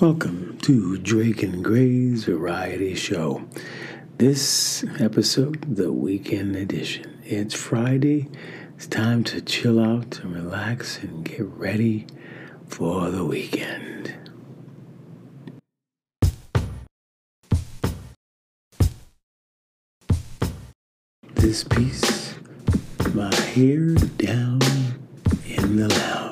Welcome to Drake and Gray's Variety Show. This episode, the weekend edition. It's Friday. It's time to chill out and relax and get ready for the weekend. This piece, my hair down in the lounge.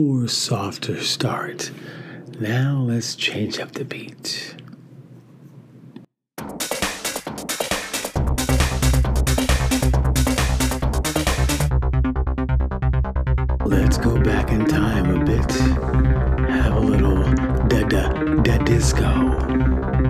Slower, softer start. Now let's change up the beat. Let's go back in time a bit. Have a little da da da disco.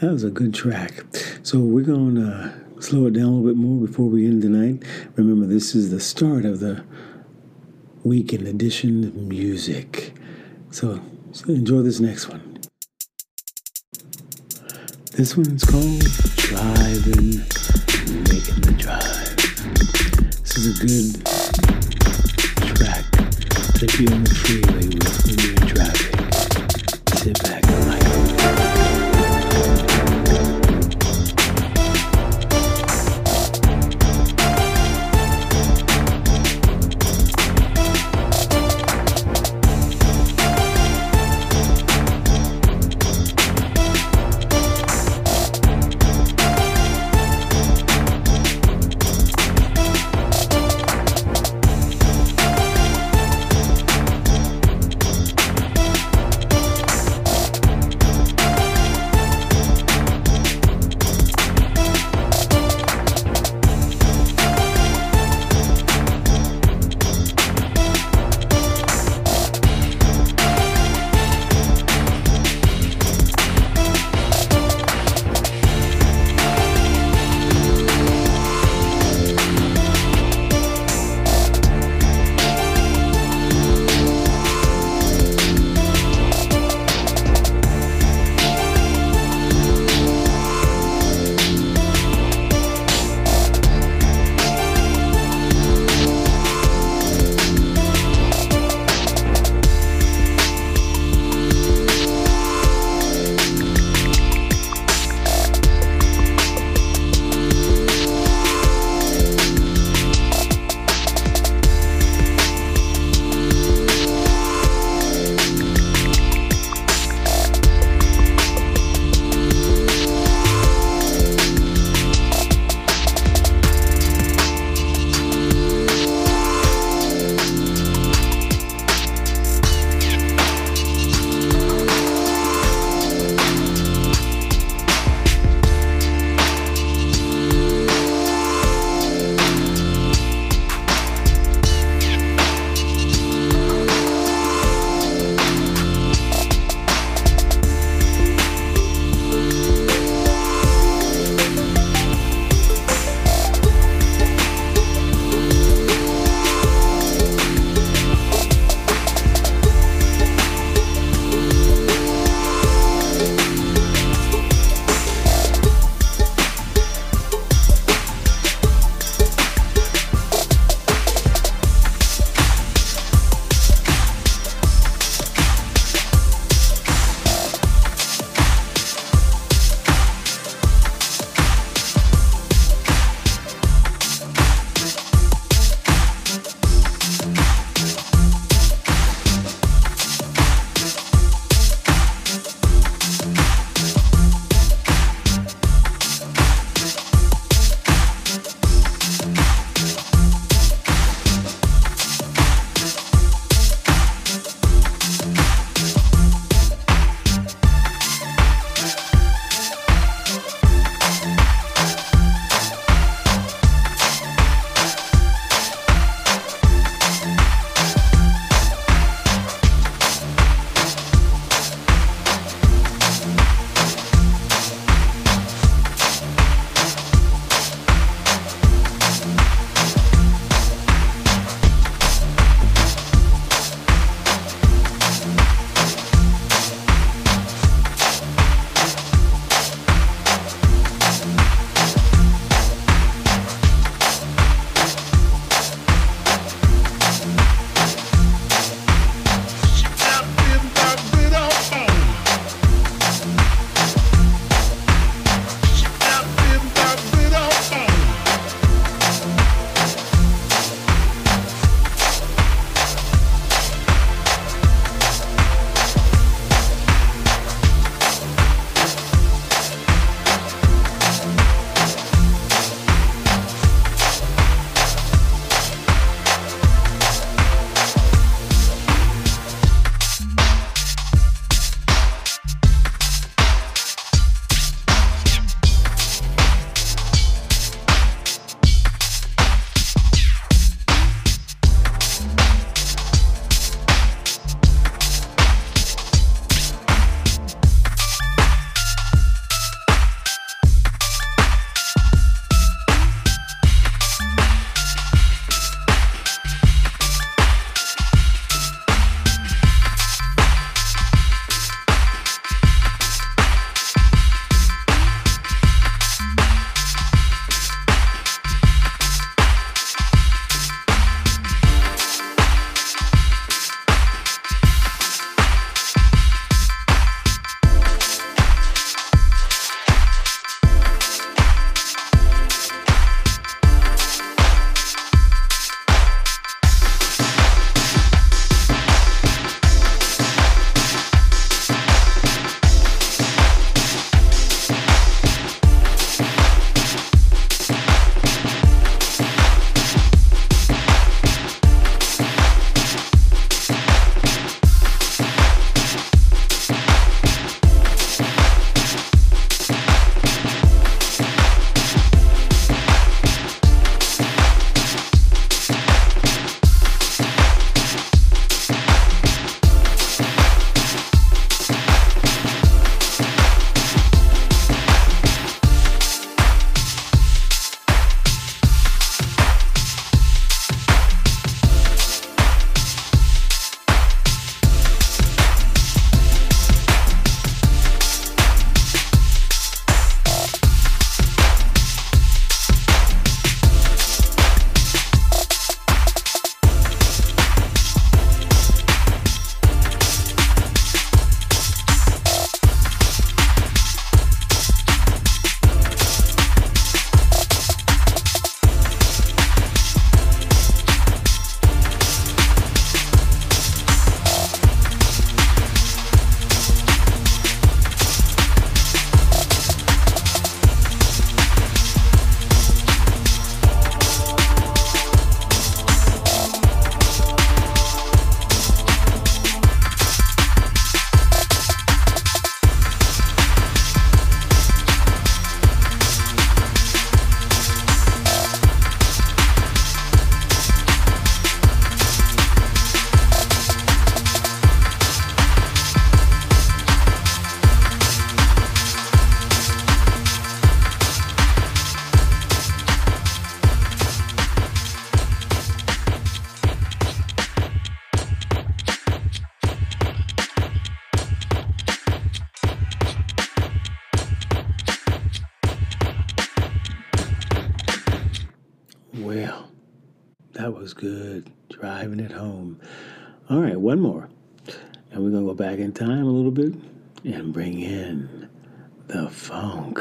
That was a good track. So we're going to slow it down a little bit more before we end tonight. Remember, this is the start of the weekend edition of music. So, so enjoy this next one. This one's called Driving, Making the Drive. This is a good track to on the freeway when you're driving. Sit back All right, one more. And we're going to go back in time a little bit and bring in the funk.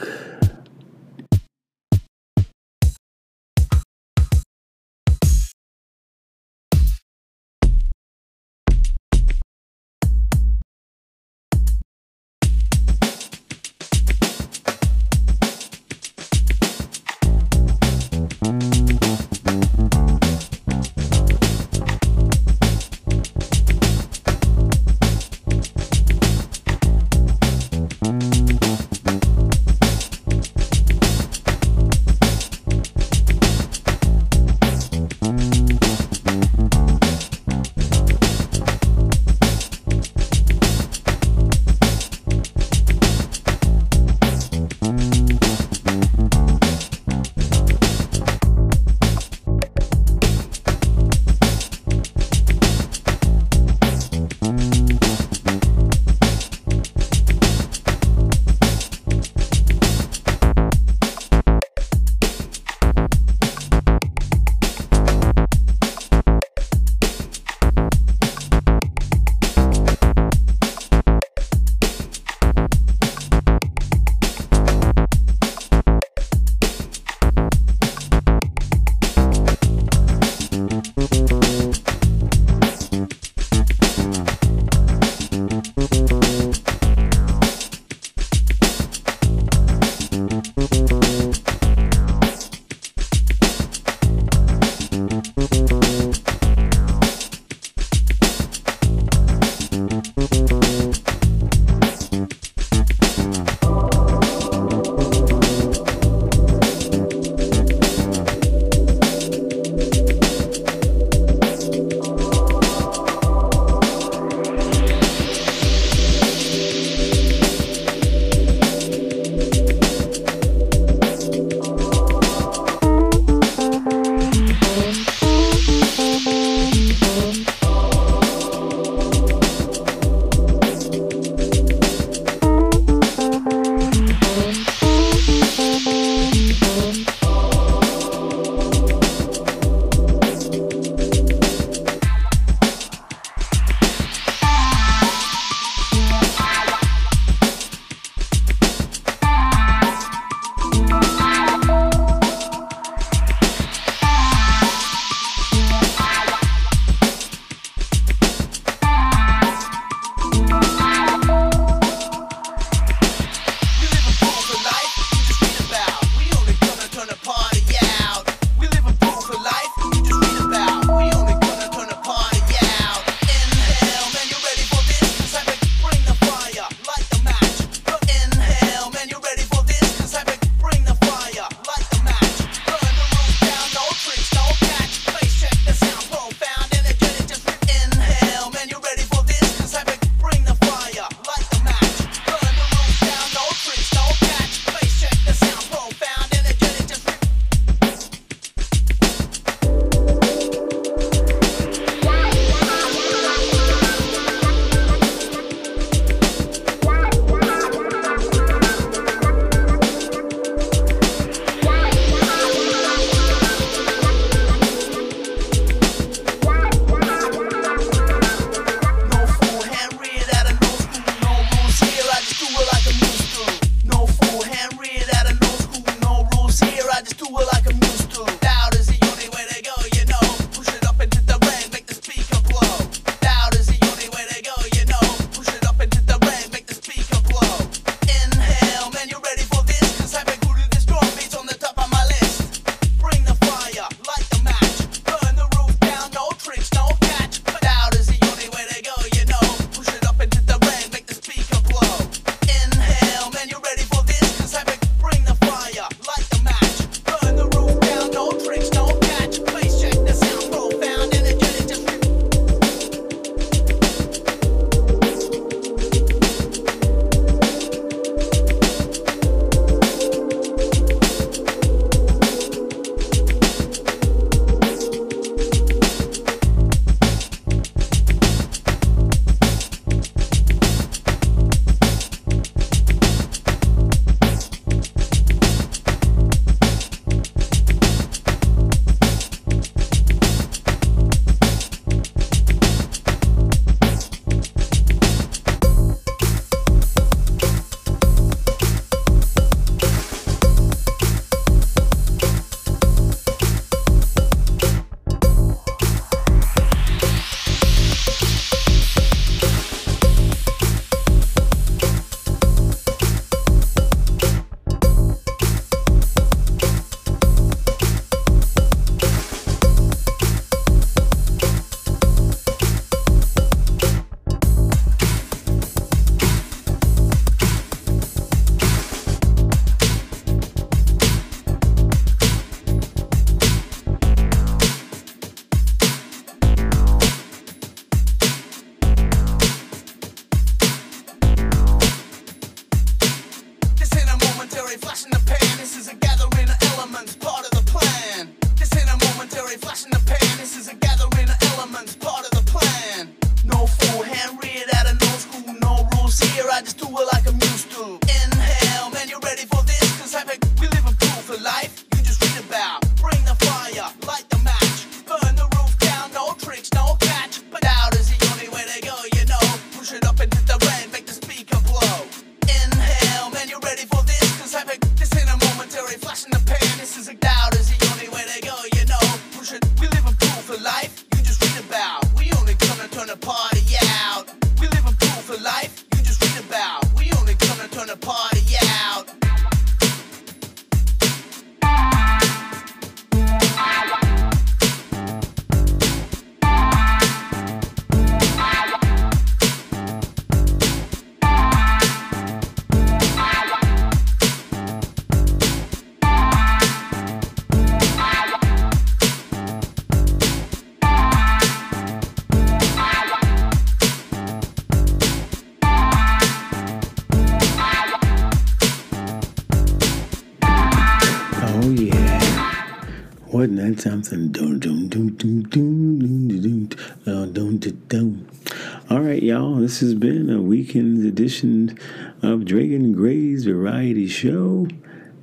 All right, y'all. This has been a weekend edition of Dragon Gray's Variety Show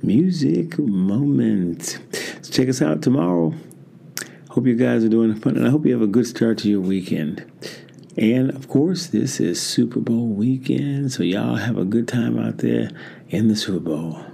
Music Moment. So check us out tomorrow. Hope you guys are doing fun, and I hope you have a good start to your weekend. And of course, this is Super Bowl weekend, so y'all have a good time out there in the Super Bowl.